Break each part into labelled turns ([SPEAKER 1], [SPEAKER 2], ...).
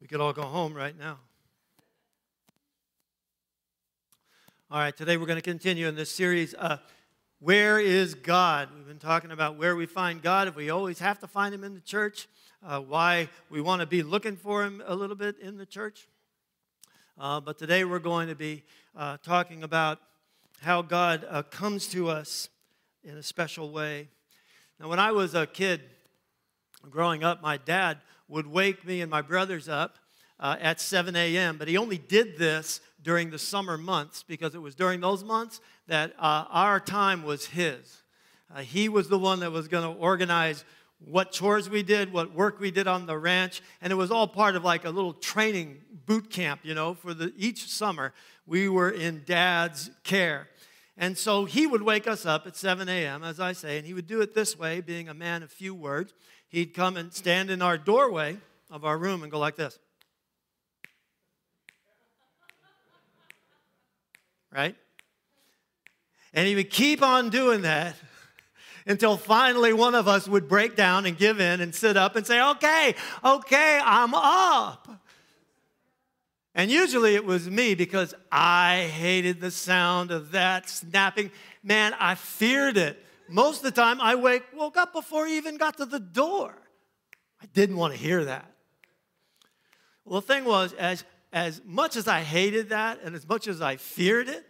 [SPEAKER 1] We could all go home right now. All right, today we're going to continue in this series. Uh, where is God? We've been talking about where we find God, if we always have to find Him in the church, uh, why we want to be looking for Him a little bit in the church. Uh, but today we're going to be uh, talking about how God uh, comes to us in a special way. Now, when I was a kid growing up, my dad would wake me and my brothers up uh, at 7 a.m., but he only did this during the summer months because it was during those months that uh, our time was his. Uh, he was the one that was going to organize what chores we did, what work we did on the ranch, and it was all part of like a little training boot camp, you know, for the, each summer. We were in dad's care. And so he would wake us up at 7 a.m., as I say, and he would do it this way, being a man of few words. He'd come and stand in our doorway of our room and go like this. Right? And he would keep on doing that until finally one of us would break down and give in and sit up and say, Okay, okay, I'm up. And usually it was me because I hated the sound of that snapping. Man, I feared it. Most of the time I wake, woke up before he even got to the door. I didn't want to hear that. Well, the thing was, as, as much as I hated that and as much as I feared it,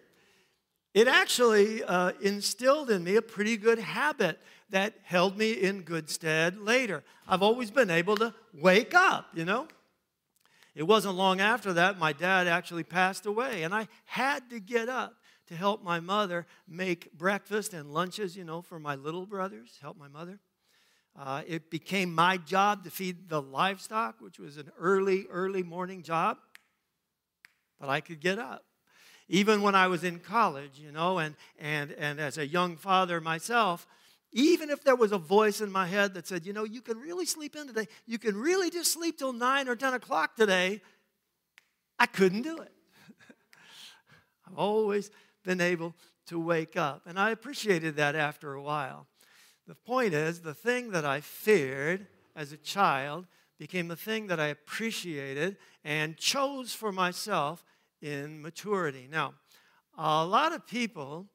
[SPEAKER 1] it actually uh, instilled in me a pretty good habit that held me in good stead later. I've always been able to wake up, you know? It wasn't long after that my dad actually passed away, and I had to get up to help my mother make breakfast and lunches, you know, for my little brothers, help my mother. Uh, it became my job to feed the livestock, which was an early, early morning job, but I could get up even when I was in college, you know, and, and, and as a young father myself, even if there was a voice in my head that said, you know, you can really sleep in today, you can really just sleep till 9 or 10 o'clock today, I couldn't do it. I've always been able to wake up. And I appreciated that after a while. The point is, the thing that I feared as a child became the thing that I appreciated and chose for myself in maturity. Now, a lot of people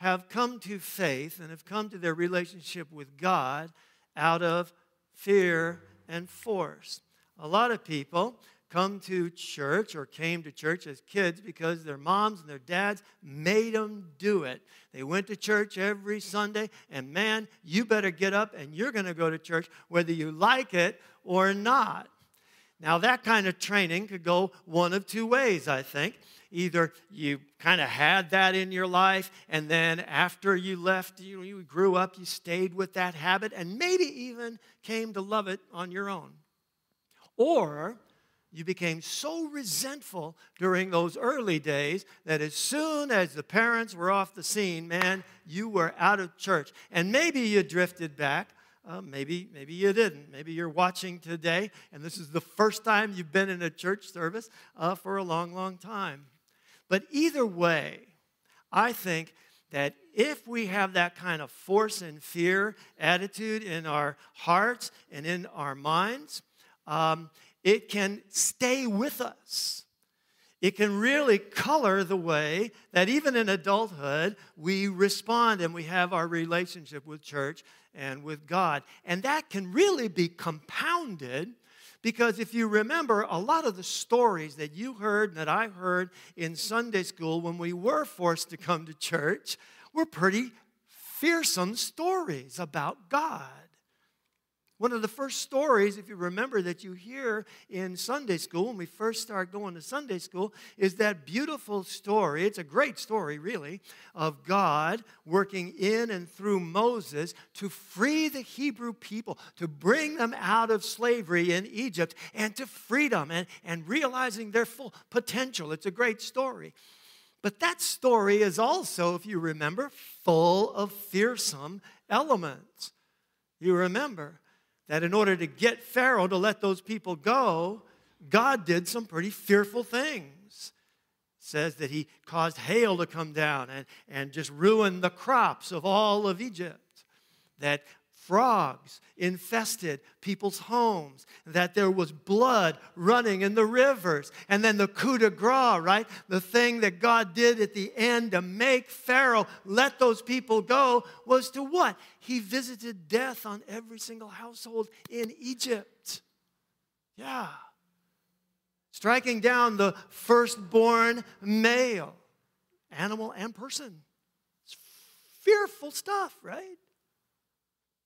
[SPEAKER 1] have come to faith and have come to their relationship with God out of fear and force. A lot of people come to church or came to church as kids because their moms and their dads made them do it. They went to church every Sunday, and man, you better get up and you're going to go to church whether you like it or not. Now, that kind of training could go one of two ways, I think. Either you kind of had that in your life, and then after you left, you, you grew up, you stayed with that habit, and maybe even came to love it on your own. Or you became so resentful during those early days that as soon as the parents were off the scene, man, you were out of church. And maybe you drifted back uh, maybe, maybe you didn't. Maybe you're watching today, and this is the first time you've been in a church service uh, for a long, long time. But either way, I think that if we have that kind of force and fear attitude in our hearts and in our minds, um, it can stay with us. It can really color the way that even in adulthood we respond and we have our relationship with church and with God. And that can really be compounded because if you remember, a lot of the stories that you heard and that I heard in Sunday school when we were forced to come to church were pretty fearsome stories about God. One of the first stories, if you remember, that you hear in Sunday school, when we first start going to Sunday school, is that beautiful story. It's a great story, really, of God working in and through Moses to free the Hebrew people, to bring them out of slavery in Egypt and to freedom and, and realizing their full potential. It's a great story. But that story is also, if you remember, full of fearsome elements. You remember that in order to get Pharaoh to let those people go, God did some pretty fearful things. It says that he caused hail to come down and, and just ruin the crops of all of Egypt. That frogs infested people's homes, that there was blood running in the rivers. And then the coup de grace, right? The thing that God did at the end to make Pharaoh let those people go was to what? He visited death on every single household in Egypt. Yeah. Striking down the firstborn male, animal and person. It's fearful stuff, right?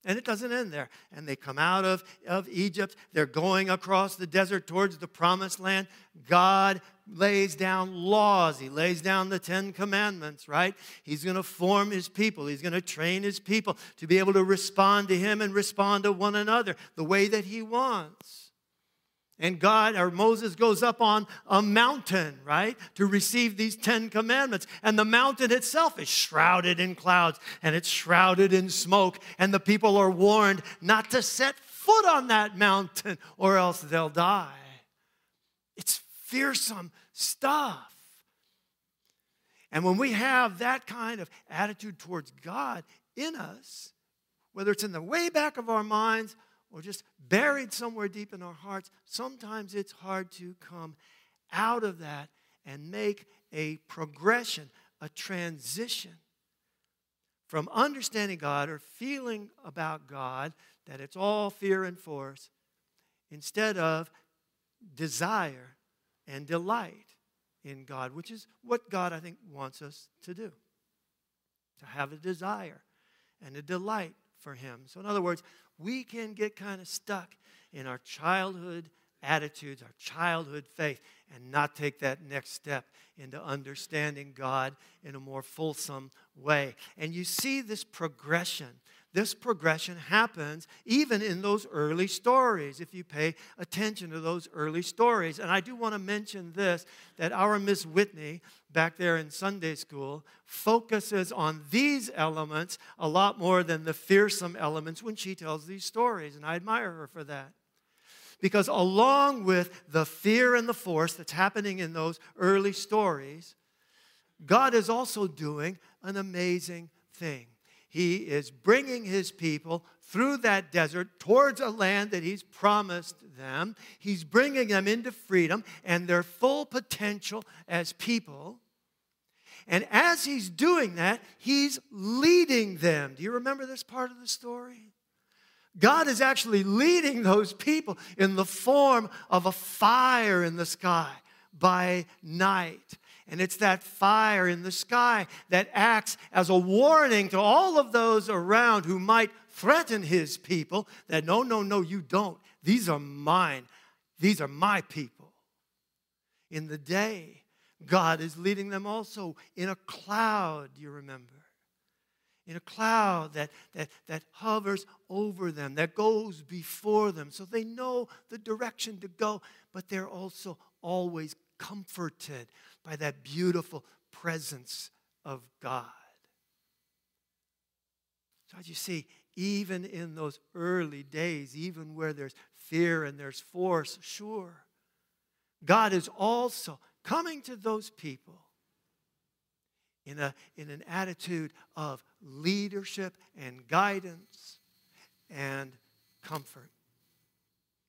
[SPEAKER 1] And it doesn't end there. And they come out of, of Egypt. They're going across the desert towards the promised land. God lays down laws. He lays down the Ten Commandments, right? He's going to form his people. He's going to train his people to be able to respond to him and respond to one another the way that he wants. And God or Moses goes up on a mountain, right, to receive these Ten Commandments. And the mountain itself is shrouded in clouds and it's shrouded in smoke. And the people are warned not to set foot on that mountain or else they'll die. It's fearsome stuff. And when we have that kind of attitude towards God in us, whether it's in the way back of our minds or just buried somewhere deep in our hearts, sometimes it's hard to come out of that and make a progression, a transition from understanding God or feeling about God that it's all fear and force instead of desire and delight in God, which is what God, I think, wants us to do to have a desire and a delight for Him. So, in other words, we can get kind of stuck in our childhood attitudes, our childhood faith, and not take that next step into understanding God in a more fulsome way. And you see this progression. This progression happens even in those early stories, if you pay attention to those early stories. And I do want to mention this that our Miss Whitney back there in Sunday school focuses on these elements a lot more than the fearsome elements when she tells these stories. And I admire her for that. Because along with the fear and the force that's happening in those early stories, God is also doing an amazing thing. He is bringing his people through that desert towards a land that he's promised them. He's bringing them into freedom and their full potential as people. And as he's doing that, he's leading them. Do you remember this part of the story? God is actually leading those people in the form of a fire in the sky by night. And it's that fire in the sky that acts as a warning to all of those around who might threaten his people that no, no, no, you don't. These are mine. These are my people. In the day, God is leading them also in a cloud, you remember. In a cloud that, that, that hovers over them, that goes before them, so they know the direction to go, but they're also always comforted by that beautiful presence of God. So, as you see, even in those early days, even where there's fear and there's force, sure, God is also coming to those people in, a, in an attitude of leadership and guidance and comfort.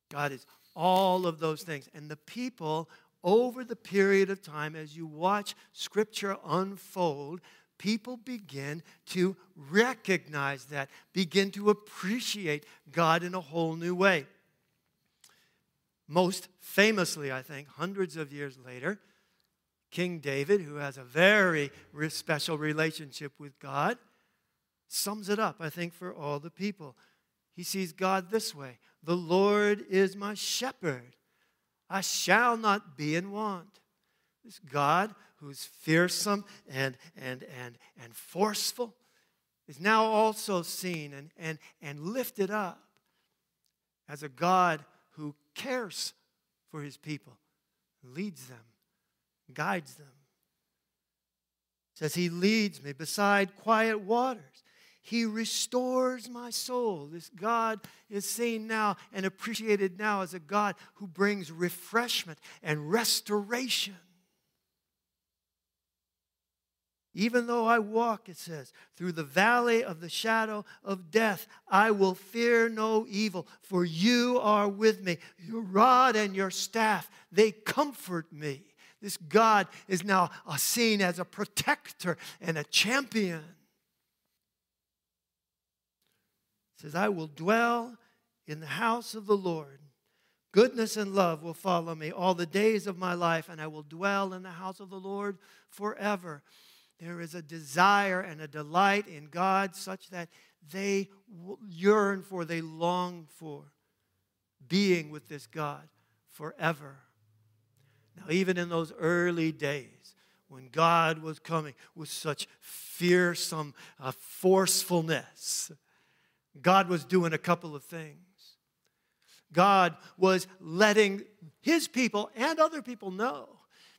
[SPEAKER 1] God is all of those things. And the people over the period of time, as you watch Scripture unfold, people begin to recognize that, begin to appreciate God in a whole new way. Most famously, I think, hundreds of years later, King David, who has a very special relationship with God, sums it up, I think, for all the people. He sees God this way The Lord is my shepherd. I shall not be in want. This God who's fearsome and, and, and, and forceful is now also seen and, and, and lifted up as a God who cares for his people, leads them, guides them. says, He leads me beside quiet waters. He restores my soul. This God is seen now and appreciated now as a God who brings refreshment and restoration. Even though I walk, it says, through the valley of the shadow of death, I will fear no evil, for you are with me. Your rod and your staff, they comfort me. This God is now seen as a protector and a champion. It says, I will dwell in the house of the Lord. Goodness and love will follow me all the days of my life, and I will dwell in the house of the Lord forever. There is a desire and a delight in God such that they yearn for, they long for being with this God forever. Now, even in those early days, when God was coming with such fearsome uh, forcefulness, God was doing a couple of things. God was letting his people and other people know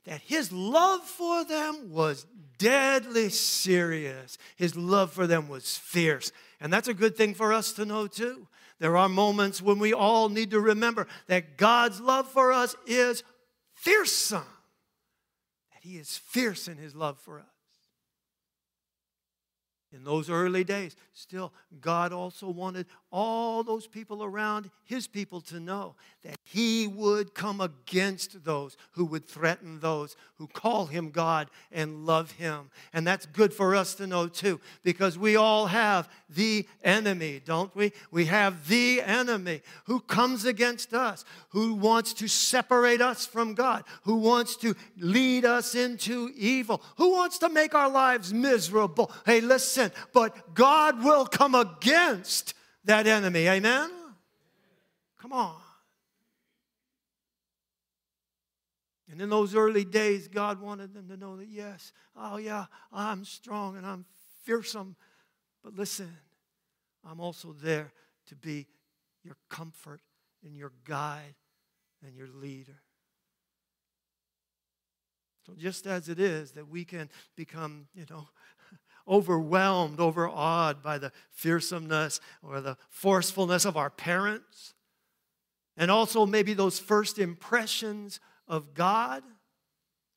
[SPEAKER 1] that his love for them was deadly serious. His love for them was fierce. And that's a good thing for us to know too. There are moments when we all need to remember that God's love for us is fearsome, that he is fierce in his love for us. In those early days, still, God also wanted all those people around his people to know that he would come against those who would threaten those who call him God and love him. And that's good for us to know too, because we all have the enemy, don't we? We have the enemy who comes against us, who wants to separate us from God, who wants to lead us into evil, who wants to make our lives miserable. Hey, listen, but God will come against that enemy. Amen? Come on. And in those early days, God wanted them to know that, yes, oh, yeah, I'm strong and I'm fearsome. But listen, I'm also there to be your comfort and your guide and your leader. So, just as it is that we can become, you know, overwhelmed, overawed by the fearsomeness or the forcefulness of our parents, and also maybe those first impressions of God,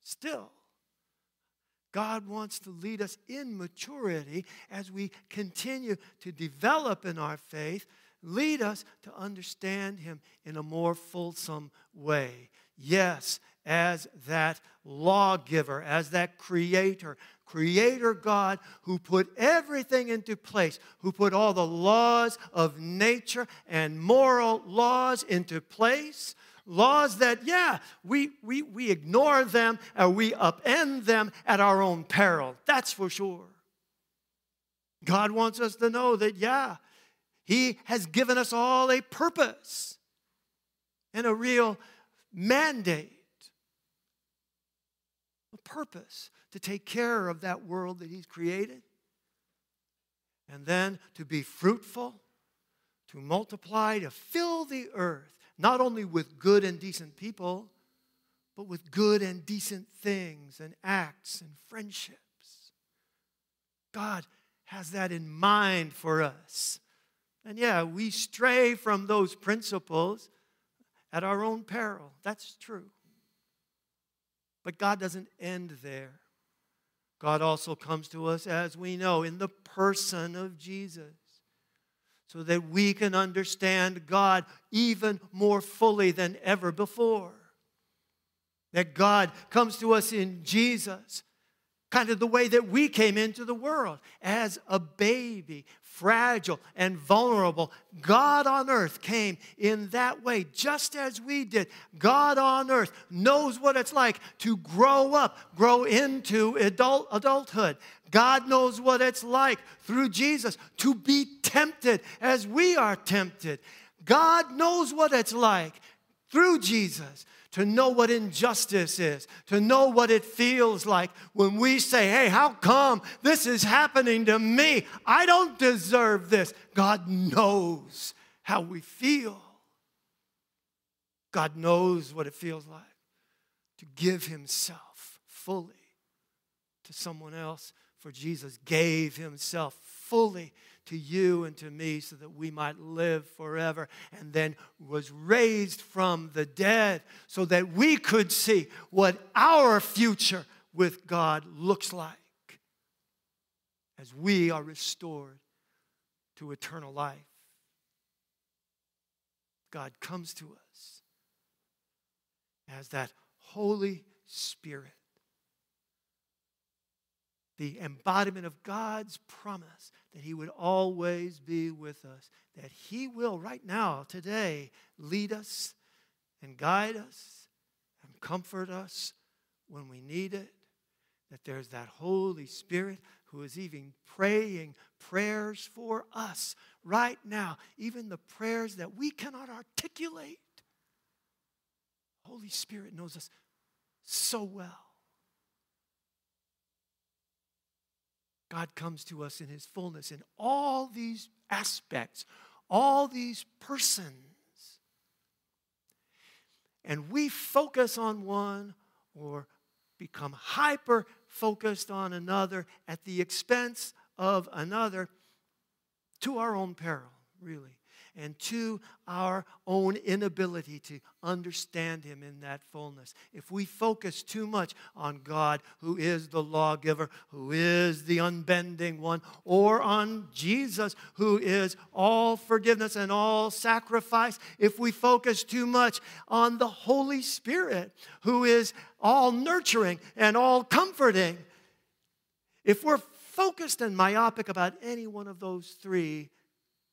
[SPEAKER 1] still, God wants to lead us in maturity as we continue to develop in our faith, lead us to understand Him in a more fulsome way. Yes, as that lawgiver, as that creator, creator God who put everything into place, who put all the laws of nature and moral laws into place. Laws that, yeah, we, we, we ignore them and we upend them at our own peril. That's for sure. God wants us to know that, yeah, He has given us all a purpose and a real mandate. Purpose to take care of that world that He's created, and then to be fruitful, to multiply, to fill the earth, not only with good and decent people, but with good and decent things and acts and friendships. God has that in mind for us. And yeah, we stray from those principles at our own peril. That's true. But God doesn't end there. God also comes to us, as we know, in the person of Jesus, so that we can understand God even more fully than ever before. That God comes to us in Jesus, kind of the way that we came into the world as a baby, fragile and vulnerable. God on earth came in that way, just as we did. God on earth knows what it's like to grow up, grow into adult, adulthood. God knows what it's like through Jesus to be tempted as we are tempted. God knows what it's like through Jesus to know what injustice is, to know what it feels like when we say, Hey, how come this is happening to me? I don't deserve this. God knows how we feel. God knows what it feels like to give Himself fully to someone else, for Jesus gave Himself fully to you and to me so that we might live forever, and then was raised from the dead so that we could see what our future with God looks like. as we are restored to eternal life. God comes to us as that Holy Spirit, the embodiment of God's promise that He would always be with us, that He will right now, today, lead us and guide us and comfort us when we need it. That there's that Holy Spirit who is even praying prayers for us right now, even the prayers that we cannot articulate. Holy Spirit knows us so well. God comes to us in his fullness in all these aspects, all these persons. And we focus on one or become hyper focused on another at the expense of another to our own peril, really and to our own inability to understand Him in that fullness. If we focus too much on God, who is the lawgiver, who is the unbending one, or on Jesus, who is all forgiveness and all sacrifice, if we focus too much on the Holy Spirit, who is all nurturing and all comforting, if we're focused and myopic about any one of those three,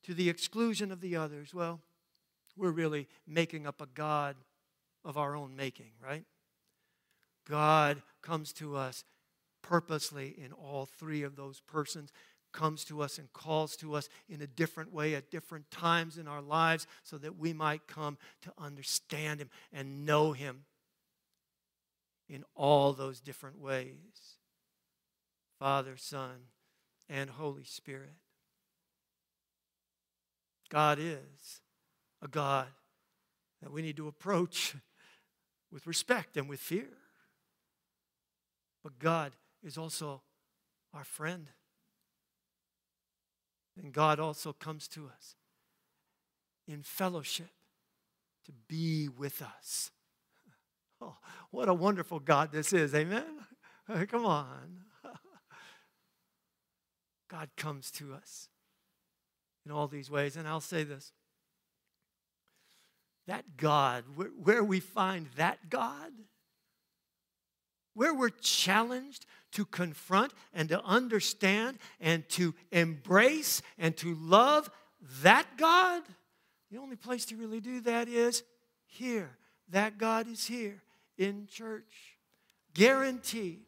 [SPEAKER 1] to the exclusion of the others, well, we're really making up a God of our own making, right? God comes to us purposely in all three of those persons, comes to us and calls to us in a different way at different times in our lives so that we might come to understand Him and know Him in all those different ways Father, Son, and Holy Spirit. God is a God that we need to approach with respect and with fear. But God is also our friend. And God also comes to us in fellowship to be with us. Oh, what a wonderful God this is. Amen? Come on. God comes to us in all these ways. And I'll say this that God, where, where we find that God, where we're challenged to confront and to understand and to embrace and to love that God, the only place to really do that is here. That God is here in church. Guaranteed.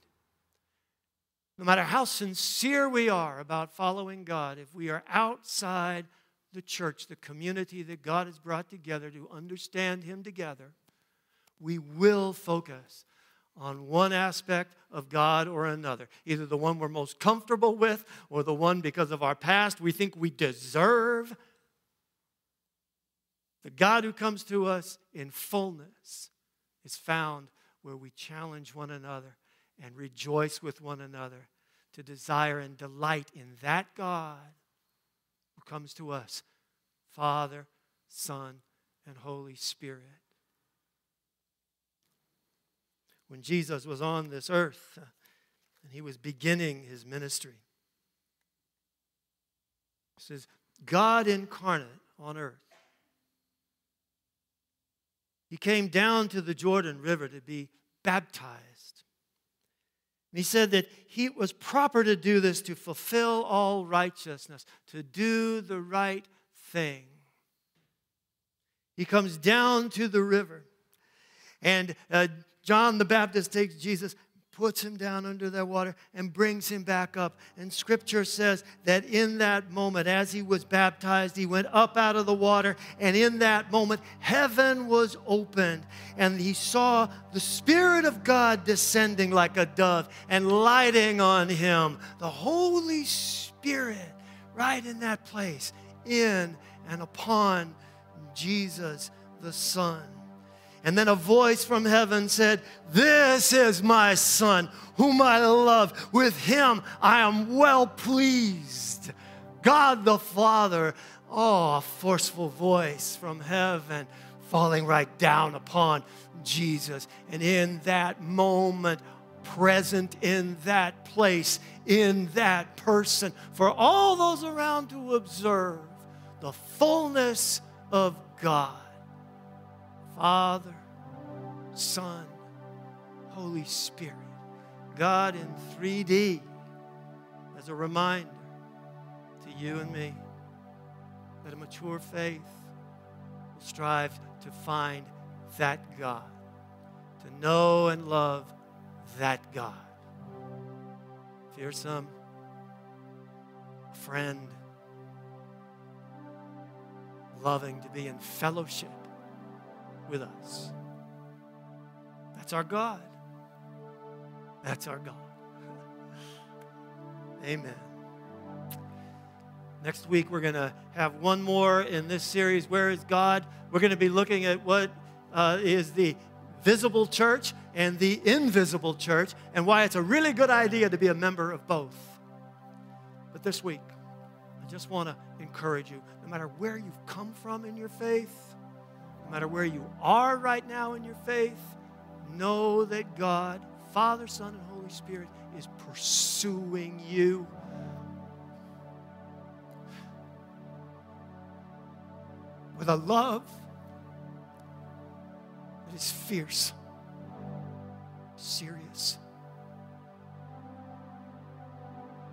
[SPEAKER 1] No matter how sincere we are about following God, if we are outside the church, the community that God has brought together to understand Him together, we will focus on one aspect of God or another. Either the one we're most comfortable with or the one because of our past we think we deserve. The God who comes to us in fullness is found where we challenge one another and rejoice with one another, to desire and delight in that God who comes to us, Father, Son, and Holy Spirit. When Jesus was on this earth and he was beginning his ministry, it says, God incarnate on earth. He came down to the Jordan River to be baptized. He said that he was proper to do this to fulfill all righteousness, to do the right thing. He comes down to the river, and uh, John the Baptist takes Jesus puts him down under that water and brings him back up. And scripture says that in that moment, as he was baptized, he went up out of the water. And in that moment, heaven was opened. And he saw the Spirit of God descending like a dove and lighting on him. The Holy Spirit, right in that place, in and upon Jesus the Son. And then a voice from heaven said, This is my son, whom I love. With him I am well pleased. God the Father, oh, a forceful voice from heaven falling right down upon Jesus. And in that moment, present in that place, in that person, for all those around to observe the fullness of God. Father, Son, Holy Spirit. God in 3D as a reminder to you and me that a mature faith will strive to find that God, to know and love that God. Fearsome, friend, loving to be in fellowship with us. That's our God. That's our God. Amen. Next week, we're going to have one more in this series, Where is God? We're going to be looking at what uh, is the visible church and the invisible church and why it's a really good idea to be a member of both. But this week, I just want to encourage you no matter where you've come from in your faith, no matter where you are right now in your faith, know that God, Father, Son, and Holy Spirit is pursuing you. With a love that is fierce, serious,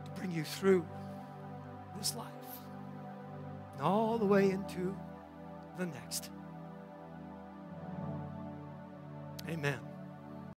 [SPEAKER 1] to bring you through this life and all the way into the next. Amen.